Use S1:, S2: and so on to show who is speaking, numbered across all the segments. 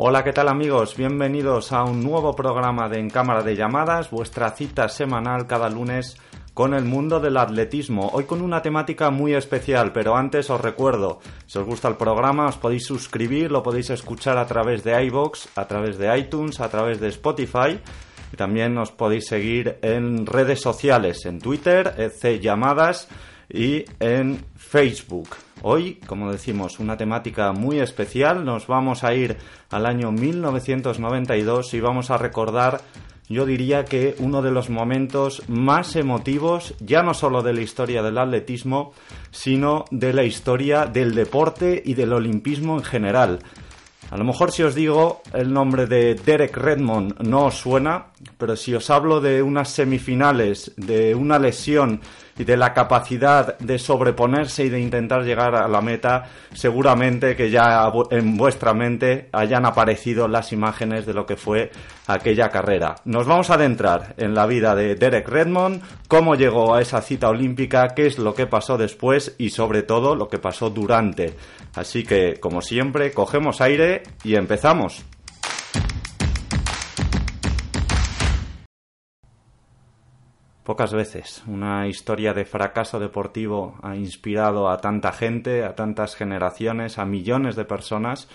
S1: Hola, ¿qué tal amigos? Bienvenidos a un nuevo programa de En Cámara de Llamadas, vuestra cita semanal cada lunes con el mundo del atletismo. Hoy con una temática muy especial, pero antes os recuerdo, si os gusta el programa os podéis suscribir, lo podéis escuchar a través de iBox, a través de iTunes, a través de Spotify y también os podéis seguir en redes sociales, en Twitter, C Llamadas y en Facebook. Hoy, como decimos, una temática muy especial. Nos vamos a ir al año 1992 y vamos a recordar, yo diría que uno de los momentos más emotivos, ya no solo de la historia del atletismo, sino de la historia del deporte y del olimpismo en general. A lo mejor si os digo el nombre de Derek Redmond no os suena, pero si os hablo de unas semifinales, de una lesión y de la capacidad de sobreponerse y de intentar llegar a la meta, seguramente que ya en vuestra mente hayan aparecido las imágenes de lo que fue aquella carrera. Nos vamos a adentrar en la vida de Derek Redmond, cómo llegó a esa cita olímpica, qué es lo que pasó después y sobre todo lo que pasó durante. Así que, como siempre, cogemos aire y empezamos. Pocas veces una historia de fracaso deportivo ha inspirado a tanta gente, a tantas generaciones, a millones de personas,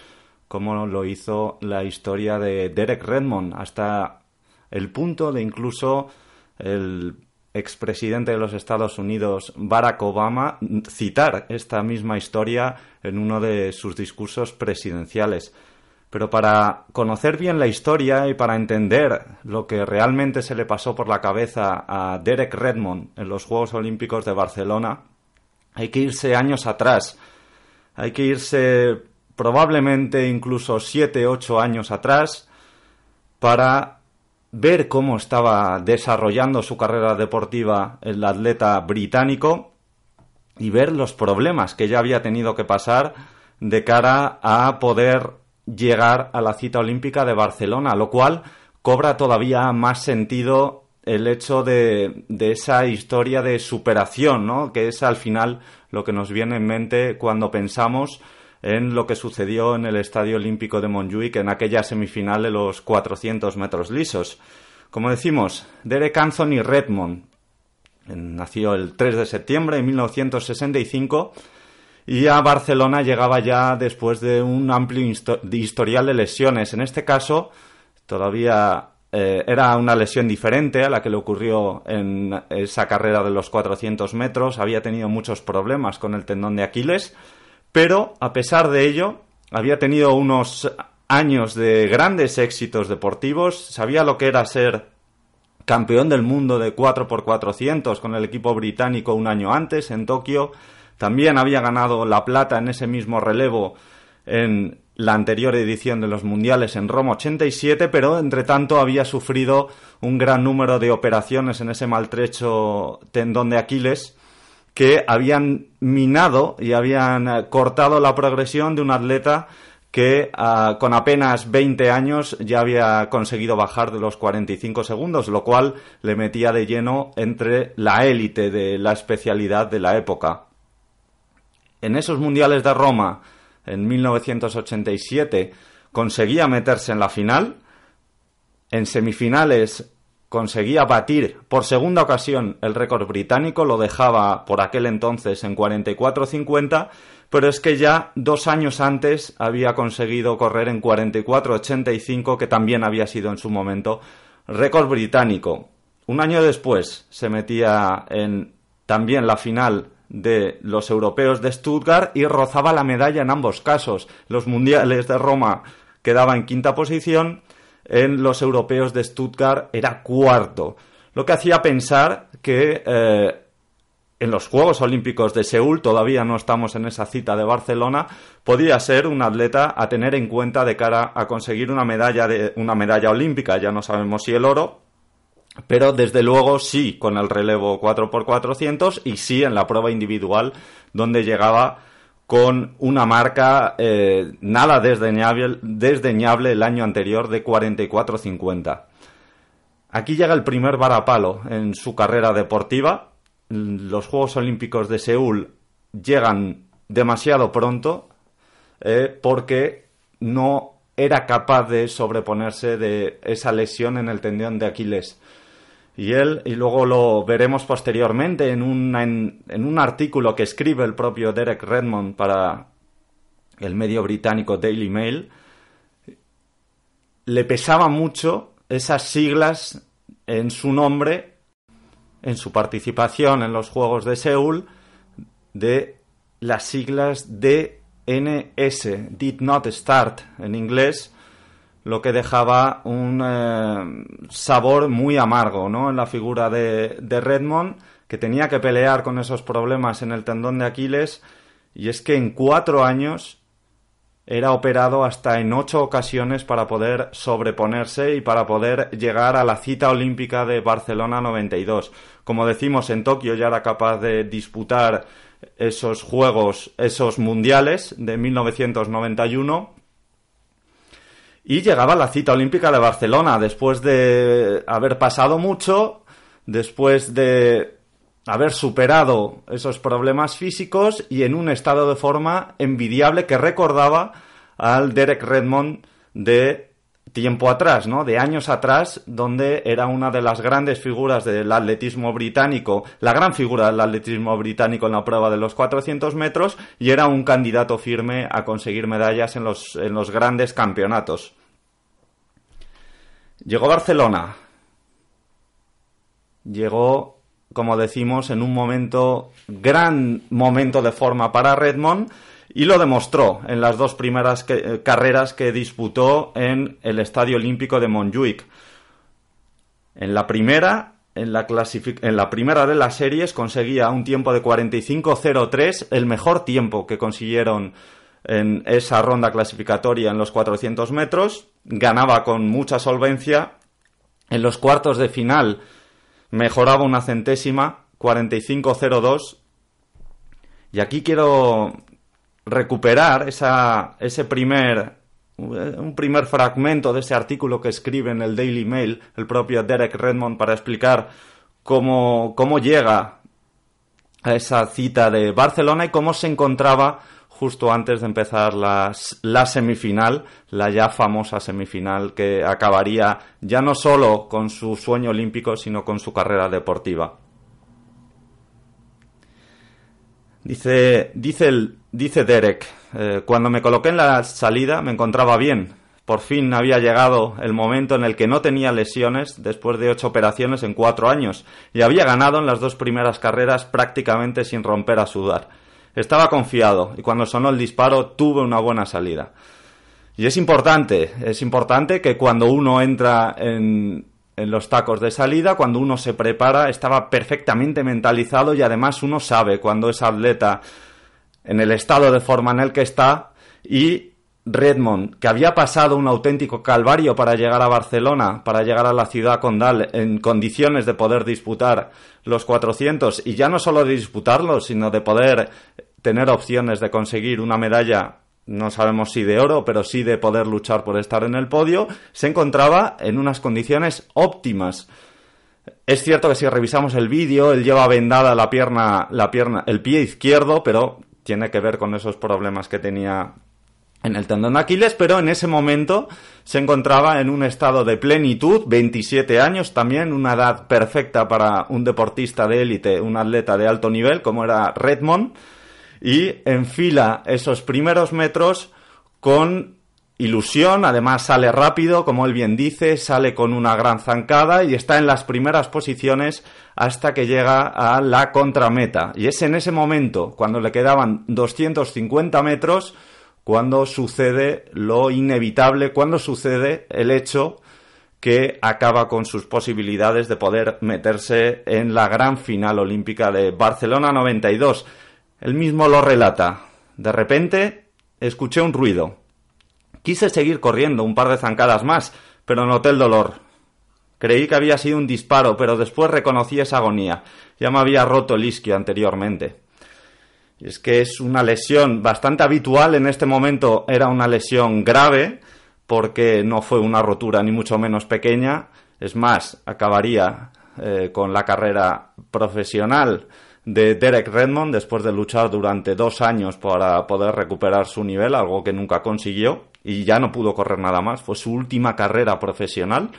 S1: como lo hizo la historia de Derek Redmond, hasta el punto de incluso el expresidente de los Estados Unidos, Barack Obama, citar esta misma historia en uno de sus discursos presidenciales. Pero para conocer bien la historia y para entender lo que realmente se le pasó por la cabeza a Derek Redmond en los Juegos Olímpicos de Barcelona, hay que irse años atrás. Hay que irse probablemente incluso siete, ocho años atrás para ver cómo estaba desarrollando su carrera deportiva el atleta británico y ver los problemas que ya había tenido que pasar de cara a poder llegar a la cita olímpica de Barcelona, lo cual cobra todavía más sentido el hecho de, de, esa historia de superación, ¿no? Que es al final lo que nos viene en mente cuando pensamos en lo que sucedió en el Estadio Olímpico de Montjuic en aquella semifinal de los 400 metros lisos. Como decimos, Derek Anthony Redmond nació el 3 de septiembre de 1965 y a Barcelona llegaba ya después de un amplio historial de lesiones. En este caso, todavía eh, era una lesión diferente a la que le ocurrió en esa carrera de los 400 metros. Había tenido muchos problemas con el tendón de Aquiles, pero a pesar de ello, había tenido unos años de grandes éxitos deportivos. Sabía lo que era ser campeón del mundo de 4x400 con el equipo británico un año antes en Tokio también había ganado la plata en ese mismo relevo en la anterior edición de los Mundiales en Roma 87, pero entre tanto había sufrido un gran número de operaciones en ese maltrecho tendón de Aquiles que habían minado y habían cortado la progresión de un atleta que ah, con apenas 20 años ya había conseguido bajar de los 45 segundos, lo cual le metía de lleno entre la élite de la especialidad de la época en esos mundiales de Roma en 1987 conseguía meterse en la final, en semifinales conseguía batir por segunda ocasión el récord británico, lo dejaba por aquel entonces en 44.50, pero es que ya dos años antes había conseguido correr en 44.85, que también había sido en su momento récord británico. Un año después se metía en también la final de los europeos de Stuttgart y rozaba la medalla en ambos casos. Los mundiales de Roma quedaba en quinta posición en los europeos de Stuttgart era cuarto, lo que hacía pensar que eh, en los Juegos Olímpicos de Seúl, todavía no estamos en esa cita de Barcelona, podía ser un atleta a tener en cuenta de cara a conseguir una medalla, de, una medalla olímpica, ya no sabemos si el oro, pero desde luego sí con el relevo 4x400 y sí en la prueba individual donde llegaba con una marca eh, nada desdeñable, desdeñable el año anterior de 44.50. Aquí llega el primer varapalo en su carrera deportiva, los Juegos Olímpicos de Seúl llegan demasiado pronto eh, porque no era capaz de sobreponerse de esa lesión en el tendón de Aquiles. Y él, y luego lo veremos posteriormente en, en un artículo que escribe el propio Derek Redmond para el medio británico Daily Mail, le pesaba mucho esas siglas en su nombre en su participación en los Juegos de Seúl de las siglas DNS, Did Not Start en inglés, lo que dejaba un eh, sabor muy amargo ¿no? en la figura de, de Redmond, que tenía que pelear con esos problemas en el tendón de Aquiles, y es que en cuatro años era operado hasta en ocho ocasiones para poder sobreponerse y para poder llegar a la cita olímpica de Barcelona 92. Como decimos, en Tokio ya era capaz de disputar esos Juegos, esos Mundiales de 1991 y llegaba la cita olímpica de Barcelona después de haber pasado mucho, después de haber superado esos problemas físicos y en un estado de forma envidiable que recordaba al Derek Redmond de tiempo atrás, ¿no? De años atrás, donde era una de las grandes figuras del atletismo británico, la gran figura del atletismo británico en la prueba de los 400 metros y era un candidato firme a conseguir medallas en los, en los grandes campeonatos. Llegó Barcelona. Llegó como decimos, en un momento, gran momento de forma para Redmond y lo demostró en las dos primeras eh, carreras que disputó en el Estadio Olímpico de Montjuic. En la primera, en la, en la primera de las series conseguía un tiempo de 45.03, el mejor tiempo que consiguieron en esa ronda clasificatoria en los 400 metros, ganaba con mucha solvencia. En los cuartos de final mejoraba una centésima, 45.02. Y aquí quiero recuperar esa, ese primer, un primer fragmento de ese artículo que escribe en el Daily Mail el propio Derek Redmond para explicar cómo, cómo llega a esa cita de Barcelona y cómo se encontraba justo antes de empezar la semifinal, la ya famosa semifinal que acabaría ya no solo con su sueño olímpico, sino con su carrera deportiva. Dice, dice, dice Derek, eh, cuando me coloqué en la salida me encontraba bien. Por fin había llegado el momento en el que no tenía lesiones después de ocho operaciones en cuatro años y había ganado en las dos primeras carreras prácticamente sin romper a sudar. Estaba confiado y cuando sonó el disparo tuve una buena salida. Y es importante, es importante que cuando uno entra en, en los tacos de salida, cuando uno se prepara, estaba perfectamente mentalizado y además uno sabe cuando es atleta en el estado de forma en el que está y Redmond, que había pasado un auténtico calvario para llegar a Barcelona, para llegar a la ciudad condal en condiciones de poder disputar los 400 y ya no solo de disputarlos, sino de poder tener opciones de conseguir una medalla, no sabemos si de oro, pero sí de poder luchar por estar en el podio, se encontraba en unas condiciones óptimas. Es cierto que si revisamos el vídeo, él lleva vendada la pierna, la pierna, el pie izquierdo, pero tiene que ver con esos problemas que tenía en el tendón de Aquiles, pero en ese momento se encontraba en un estado de plenitud, 27 años también, una edad perfecta para un deportista de élite, un atleta de alto nivel como era Redmond, y enfila esos primeros metros con ilusión, además sale rápido, como él bien dice, sale con una gran zancada y está en las primeras posiciones hasta que llega a la contrameta. Y es en ese momento, cuando le quedaban 250 metros, cuando sucede lo inevitable, cuando sucede el hecho que acaba con sus posibilidades de poder meterse en la gran final olímpica de Barcelona 92. Él mismo lo relata. De repente escuché un ruido. Quise seguir corriendo un par de zancadas más, pero noté el dolor. Creí que había sido un disparo, pero después reconocí esa agonía. Ya me había roto el isquio anteriormente. Es que es una lesión bastante habitual. En este momento era una lesión grave, porque no fue una rotura ni mucho menos pequeña. Es más, acabaría eh, con la carrera profesional de Derek Redmond después de luchar durante dos años para poder recuperar su nivel, algo que nunca consiguió y ya no pudo correr nada más. Fue su última carrera profesional.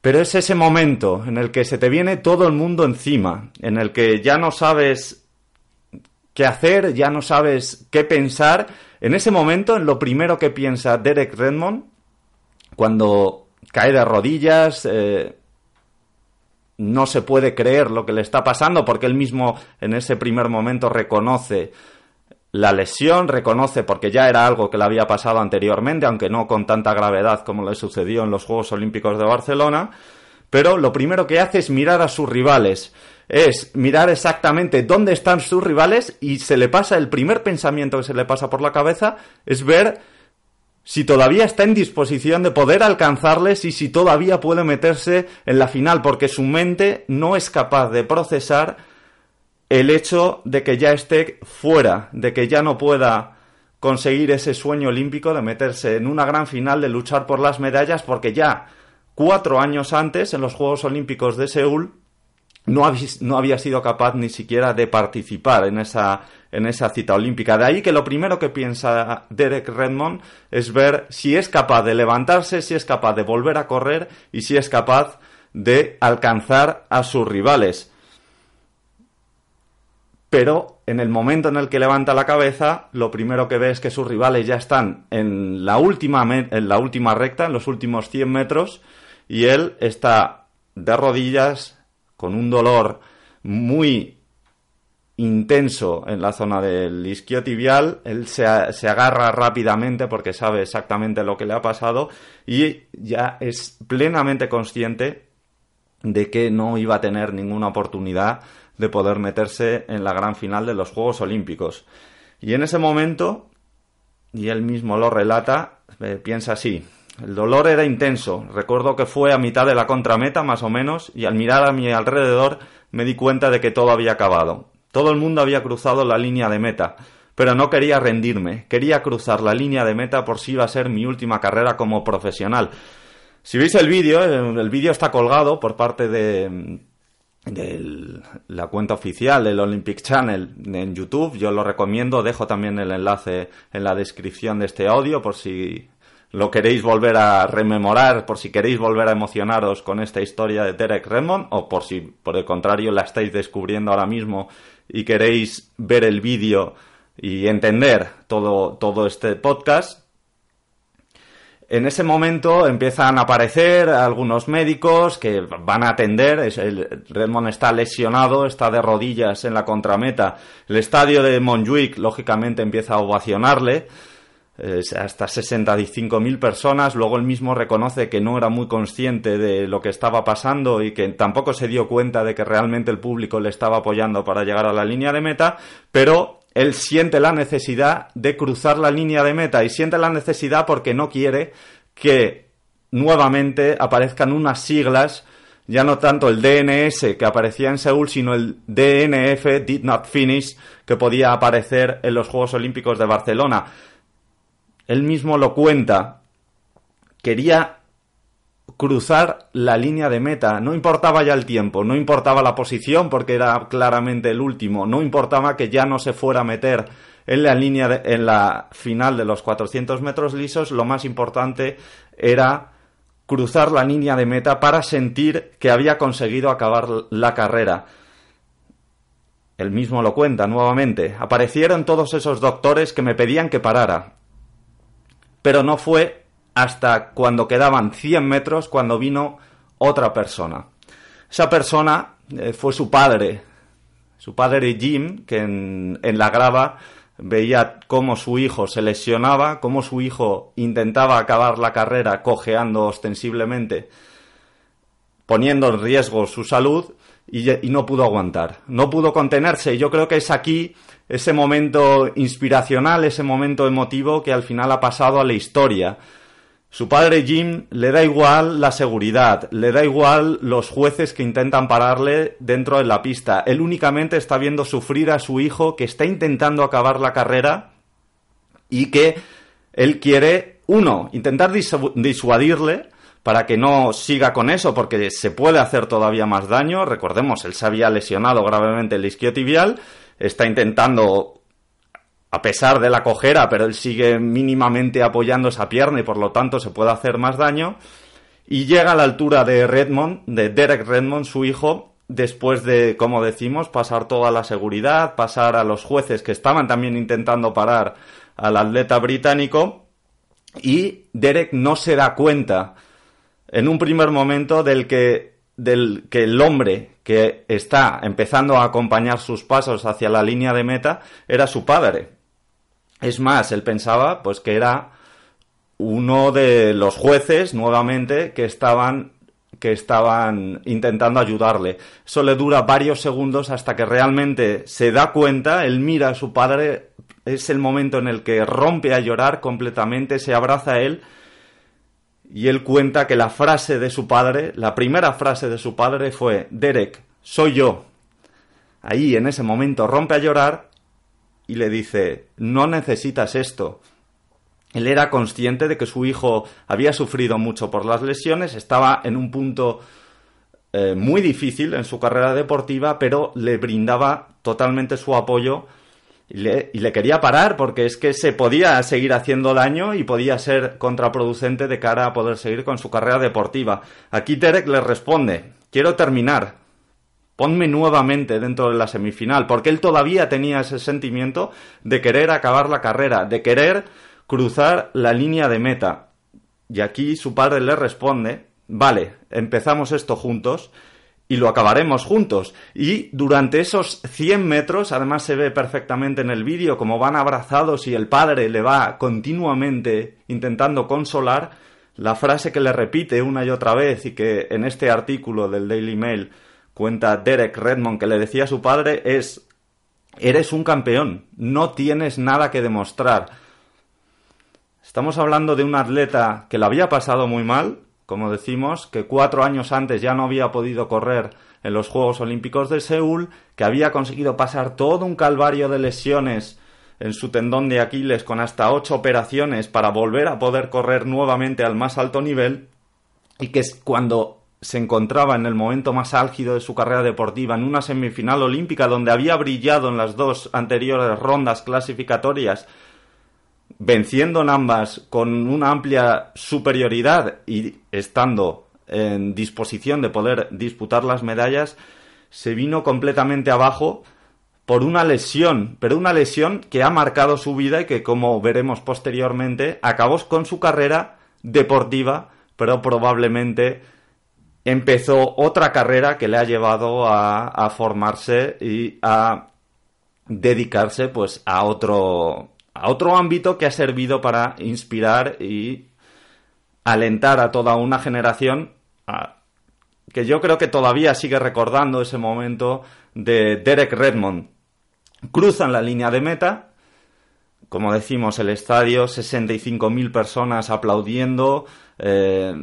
S1: Pero es ese momento en el que se te viene todo el mundo encima, en el que ya no sabes qué hacer, ya no sabes qué pensar. En ese momento, en lo primero que piensa Derek Redmond, cuando cae de rodillas, eh, no se puede creer lo que le está pasando porque él mismo en ese primer momento reconoce la lesión, reconoce porque ya era algo que le había pasado anteriormente, aunque no con tanta gravedad como le sucedió en los Juegos Olímpicos de Barcelona, pero lo primero que hace es mirar a sus rivales, es mirar exactamente dónde están sus rivales y se le pasa el primer pensamiento que se le pasa por la cabeza es ver si todavía está en disposición de poder alcanzarles y si todavía puede meterse en la final, porque su mente no es capaz de procesar el hecho de que ya esté fuera, de que ya no pueda conseguir ese sueño olímpico de meterse en una gran final, de luchar por las medallas, porque ya cuatro años antes, en los Juegos Olímpicos de Seúl, no, había sido capaz ni siquiera de participar en esa, en esa cita olímpica. De ahí que lo primero que piensa Derek Redmond es ver si es capaz de levantarse, si es capaz de volver a correr y si es capaz de alcanzar a sus rivales. Pero en el momento en el que levanta la cabeza, lo primero que ve es que sus rivales ya están en la última, en la última recta, en los últimos 100 metros, y él está de rodillas, con un dolor muy intenso en la zona del isquiotibial, él se, agarra rápidamente porque sabe exactamente lo que le ha pasado y ya es plenamente consciente de que no iba a tener ninguna oportunidad de poder meterse en la gran final de los Juegos Olímpicos. Y en ese momento, y él mismo lo relata, eh, piensa así, el dolor era intenso. Recuerdo que fue a mitad de la contrameta, más o menos, y al mirar a mi alrededor me di cuenta de que todo había acabado. Todo el mundo había cruzado la línea de meta, pero no quería rendirme. Quería cruzar la línea de meta por si iba a ser mi última carrera como profesional. Si veis el vídeo, el vídeo está colgado por parte de, de la cuenta oficial del Olympic Channel en YouTube. Yo lo recomiendo. Dejo también el enlace en la descripción de este audio por si lo queréis volver a rememorar, por si queréis volver a emocionaros con esta historia de Derek Redmond, o por si por el contrario la estáis descubriendo ahora mismo y queréis ver el vídeo y entender todo, todo este podcast. En ese momento empiezan a aparecer algunos médicos que van a atender. El Redmond está lesionado, está de rodillas en la contrameta. El estadio de Montjuic, lógicamente, empieza a ovacionarle hasta 65.000 personas. Luego él mismo reconoce que no era muy consciente de lo que estaba pasando y que tampoco se dio cuenta de que realmente el público le estaba apoyando para llegar a la línea de meta, pero él siente la necesidad de cruzar la línea de meta y siente la necesidad porque no quiere que nuevamente aparezcan unas siglas ya no tanto el DNS que aparecía en Seúl, sino el DNF, Did Not Finish, que podía aparecer en los Juegos Olímpicos de Barcelona él mismo lo cuenta, quería cruzar la línea de meta, no importaba ya el tiempo, no importaba la posición porque era claramente el último, no importaba que ya no se fuera a meter en la línea en la final de los 400 metros lisos, lo más importante era cruzar la línea de meta para sentir que había conseguido acabar la carrera. Él mismo lo cuenta nuevamente. Aparecieron todos esos doctores que me pedían que parara pero no fue hasta cuando quedaban 100 metros cuando vino otra persona. Esa persona eh, fue su padre, su padre Jim, que en, la grava veía cómo su hijo se lesionaba, cómo su hijo intentaba acabar la carrera cojeando ostensiblemente, poniendo en riesgo su salud y, no pudo aguantar, no pudo contenerse. Y yo creo que es aquí ese momento inspiracional, ese momento emotivo que al final ha pasado a la historia. Su padre Jim le da igual la seguridad, le da igual los jueces que intentan pararle dentro de la pista. Él únicamente está viendo sufrir a su hijo que está intentando acabar la carrera y que él quiere, uno, intentar disuadirle para que no siga con eso porque se puede hacer todavía más daño. Recordemos, él se había lesionado gravemente el isquiotibial, está intentando a pesar de la cojera, pero él sigue mínimamente apoyando esa pierna y por lo tanto se puede hacer más daño. Y llega a la altura de Redmond, de Derek Redmond, su hijo, después de, como decimos, pasar toda la seguridad, pasar a los jueces que estaban también intentando parar al atleta británico. Y Derek no se da cuenta en un primer momento del que, del que el hombre que está empezando a acompañar sus pasos hacia la línea de meta era su padre. Es más, él pensaba pues que era uno de los jueces nuevamente que estaban que estaban intentando ayudarle. Eso le dura varios segundos hasta que realmente se da cuenta, él mira a su padre, es el momento en el que rompe a llorar completamente, se abraza a él y él cuenta que la frase de su padre, la primera frase de su padre fue, Derek, soy yo. Ahí en ese momento rompe a llorar y le dice, no necesitas esto. Él era consciente de que su hijo había sufrido mucho por las lesiones, estaba en un punto eh, muy difícil en su carrera deportiva, pero le brindaba totalmente su apoyo y le, quería parar porque es que se podía seguir haciendo daño y podía ser contraproducente de cara a poder seguir con su carrera deportiva. Aquí Derek le responde, quiero terminar, Ponme nuevamente dentro de la semifinal, porque él todavía tenía ese sentimiento de querer acabar la carrera, de querer cruzar la línea de meta. Y aquí su padre le responde, vale, empezamos esto juntos y lo acabaremos juntos. Y durante esos 100 metros, además se ve perfectamente en el vídeo como van abrazados y el padre le va continuamente intentando consolar, la frase que le repite una y otra vez y que en este artículo del Daily Mail cuenta Derek Redmond que le decía a su padre es, eres un campeón, no tienes nada que demostrar. Estamos hablando de un atleta que lo había pasado muy mal, como decimos, que cuatro años antes ya no había podido correr en los Juegos Olímpicos de Seúl, que había conseguido pasar todo un calvario de lesiones en su tendón de Aquiles con hasta ocho operaciones para volver a poder correr nuevamente al más alto nivel y que cuando se encontraba en el momento más álgido de su carrera deportiva, en una semifinal olímpica donde había brillado en las dos anteriores rondas clasificatorias, venciendo en ambas con una amplia superioridad y estando en disposición de poder disputar las medallas, se vino completamente abajo por una lesión, pero una lesión que ha marcado su vida y que, como veremos posteriormente, acabó con su carrera deportiva, pero probablemente empezó otra carrera que le ha llevado a, formarse y a dedicarse pues a otro a otro ámbito que ha servido para inspirar y alentar a toda una generación que yo creo que todavía sigue recordando ese momento de Derek Redmond. Cruzan la línea de meta, como decimos, el estadio, 65.000 personas aplaudiendo, eh,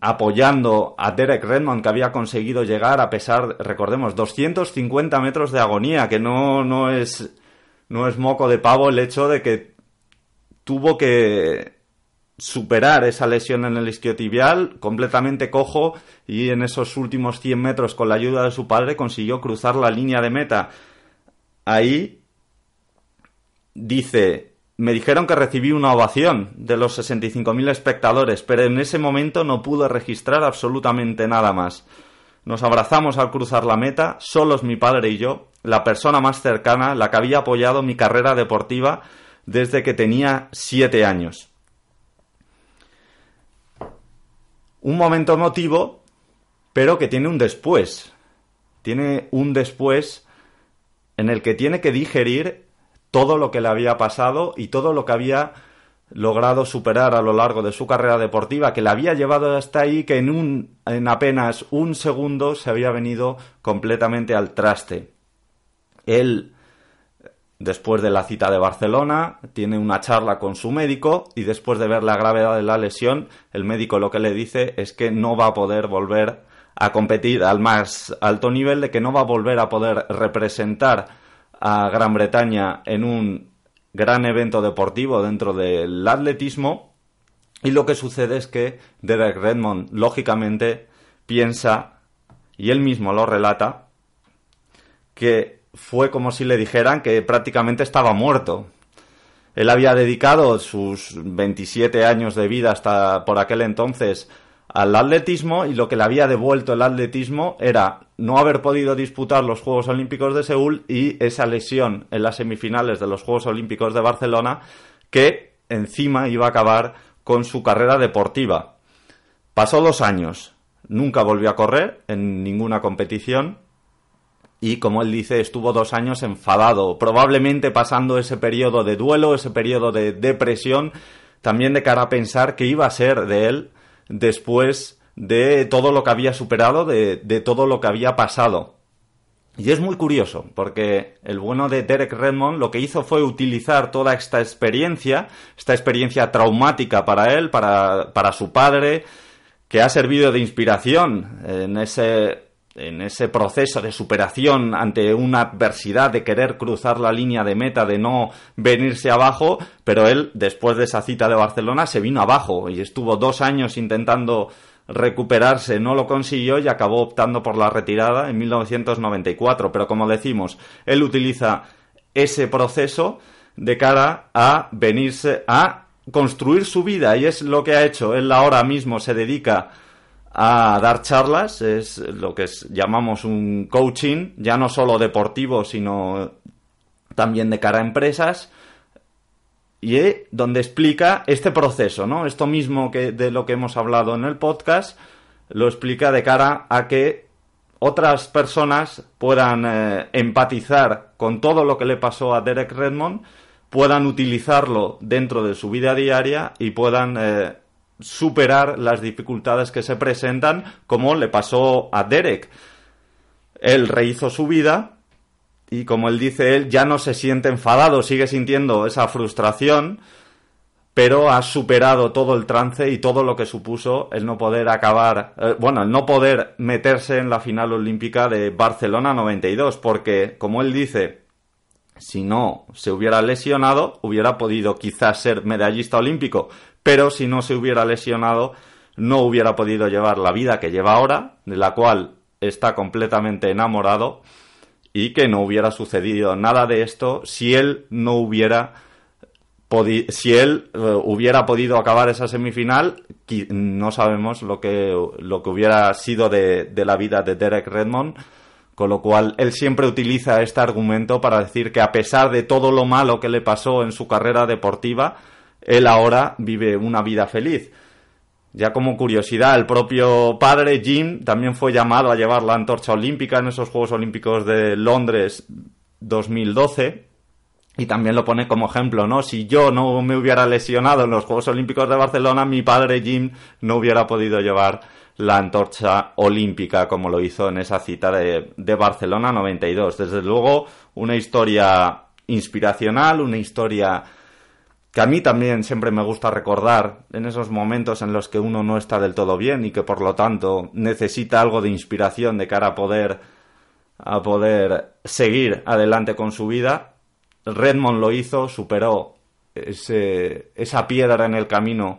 S1: apoyando a Derek Redmond que había conseguido llegar a pesar, recordemos, 250 metros de agonía, que no, no es no es moco de pavo el hecho de que tuvo que superar esa lesión en el isquiotibial completamente cojo y en esos últimos 100 metros con la ayuda de su padre consiguió cruzar la línea de meta. Ahí dice me dijeron que recibí una ovación de los 65.000 espectadores, pero en ese momento no pude registrar absolutamente nada más. Nos abrazamos al cruzar la meta, solos mi padre y yo, la persona más cercana, la que había apoyado mi carrera deportiva desde que tenía siete años. Un momento emotivo, pero que tiene un después. Tiene un después en el que tiene que digerir todo lo que le había pasado y todo lo que había logrado superar a lo largo de su carrera deportiva, que le había llevado hasta ahí, que en, un, en apenas un segundo se había venido completamente al traste. Él, después de la cita de Barcelona, tiene una charla con su médico y después de ver la gravedad de la lesión, el médico lo que le dice es que no va a poder volver a competir al más alto nivel, de que no va a volver a poder representar a Gran Bretaña en un gran evento deportivo dentro del atletismo. Y lo que sucede es que Derek Redmond, lógicamente, piensa, y él mismo lo relata, que fue como si le dijeran que prácticamente estaba muerto. Él había dedicado sus 27 años de vida hasta por aquel entonces al atletismo y lo que le había devuelto el atletismo era no haber podido disputar los Juegos Olímpicos de Seúl y esa lesión en las semifinales de los Juegos Olímpicos de Barcelona que encima iba a acabar con su carrera deportiva. Pasó dos años, nunca volvió a correr en ninguna competición y como él dice, estuvo dos años enfadado, probablemente pasando ese periodo de duelo, ese periodo de depresión, también de cara a pensar que iba a ser de él después de todo lo que había superado, de, todo lo que había pasado. Y es muy curioso, porque el bueno de Derek Redmond lo que hizo fue utilizar toda esta experiencia, esta experiencia traumática para él, para, para su padre, que ha servido de inspiración en ese en ese proceso de superación ante una adversidad de querer cruzar la línea de meta, de no venirse abajo, pero él, después de esa cita de Barcelona, se vino abajo y estuvo dos años intentando recuperarse, no lo consiguió y acabó optando por la retirada en 1994. Pero como decimos, él utiliza ese proceso de cara a venirse a construir su vida y es lo que ha hecho. Él ahora mismo se dedica a dar charlas, es lo que llamamos un coaching, ya no solo deportivo, sino también de cara a empresas, y donde explica este proceso, ¿no? Esto mismo que de lo que hemos hablado en el podcast, lo explica de cara a que otras personas puedan eh, empatizar con todo lo que le pasó a Derek Redmond, puedan utilizarlo dentro de su vida diaria y puedan eh, superar las dificultades que se presentan, como le pasó a Derek. Él rehizo su vida y como él dice, él ya no se siente enfadado, sigue sintiendo esa frustración, pero ha superado todo el trance y todo lo que supuso el no poder acabar, eh, bueno, el no poder meterse en la final olímpica de Barcelona 92, porque como él dice, si no se hubiera lesionado, hubiera podido quizás ser medallista olímpico, pero si no se hubiera lesionado, no hubiera podido llevar la vida que lleva ahora, de la cual está completamente enamorado, y que no hubiera sucedido nada de esto si él no hubiera si él eh, hubiera podido acabar esa semifinal, no sabemos lo que, lo que hubiera sido de, de la vida de Derek Redmond, con lo cual él siempre utiliza este argumento para decir que a pesar de todo lo malo que le pasó en su carrera deportiva, él ahora vive una vida feliz. Ya como curiosidad, el propio padre Jim también fue llamado a llevar la antorcha olímpica en esos Juegos Olímpicos de Londres 2012 y también lo pone como ejemplo, ¿no? Si yo no me hubiera lesionado en los Juegos Olímpicos de Barcelona, mi padre Jim no hubiera podido llevar la antorcha olímpica como lo hizo en esa cita de, de Barcelona 92. Desde luego, una historia inspiracional, una historia que a mí también siempre me gusta recordar en esos momentos en los que uno no está del todo bien y que por lo tanto necesita algo de inspiración de cara a poder a poder seguir adelante con su vida. Redmond lo hizo, superó ese, esa piedra en el camino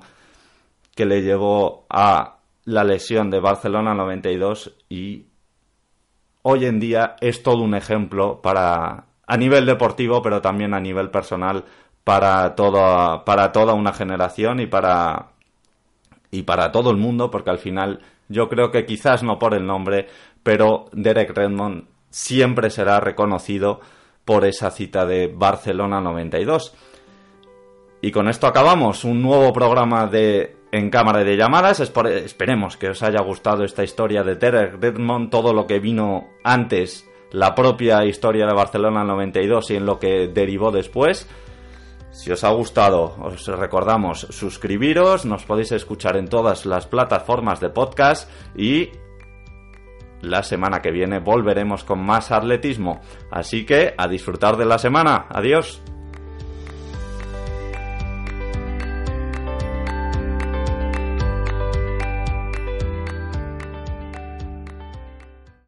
S1: que le llevó a la lesión de Barcelona 92 y hoy en día es todo un ejemplo para a nivel deportivo pero también a nivel personal para toda, para toda una generación y para, y para todo el mundo, porque al final yo creo que quizás no por el nombre, pero Derek Redmond siempre será reconocido por esa cita de Barcelona 92. Y con esto acabamos un nuevo programa de En Cámara de Llamadas. Esperemos que os haya gustado esta historia de Derek Redmond, todo lo que vino antes la propia historia de Barcelona 92 y en lo que derivó después. Si os ha gustado, os recordamos suscribiros, nos podéis escuchar en todas las plataformas de podcast y la semana que viene volveremos con más atletismo. Así que a disfrutar de la semana. Adiós.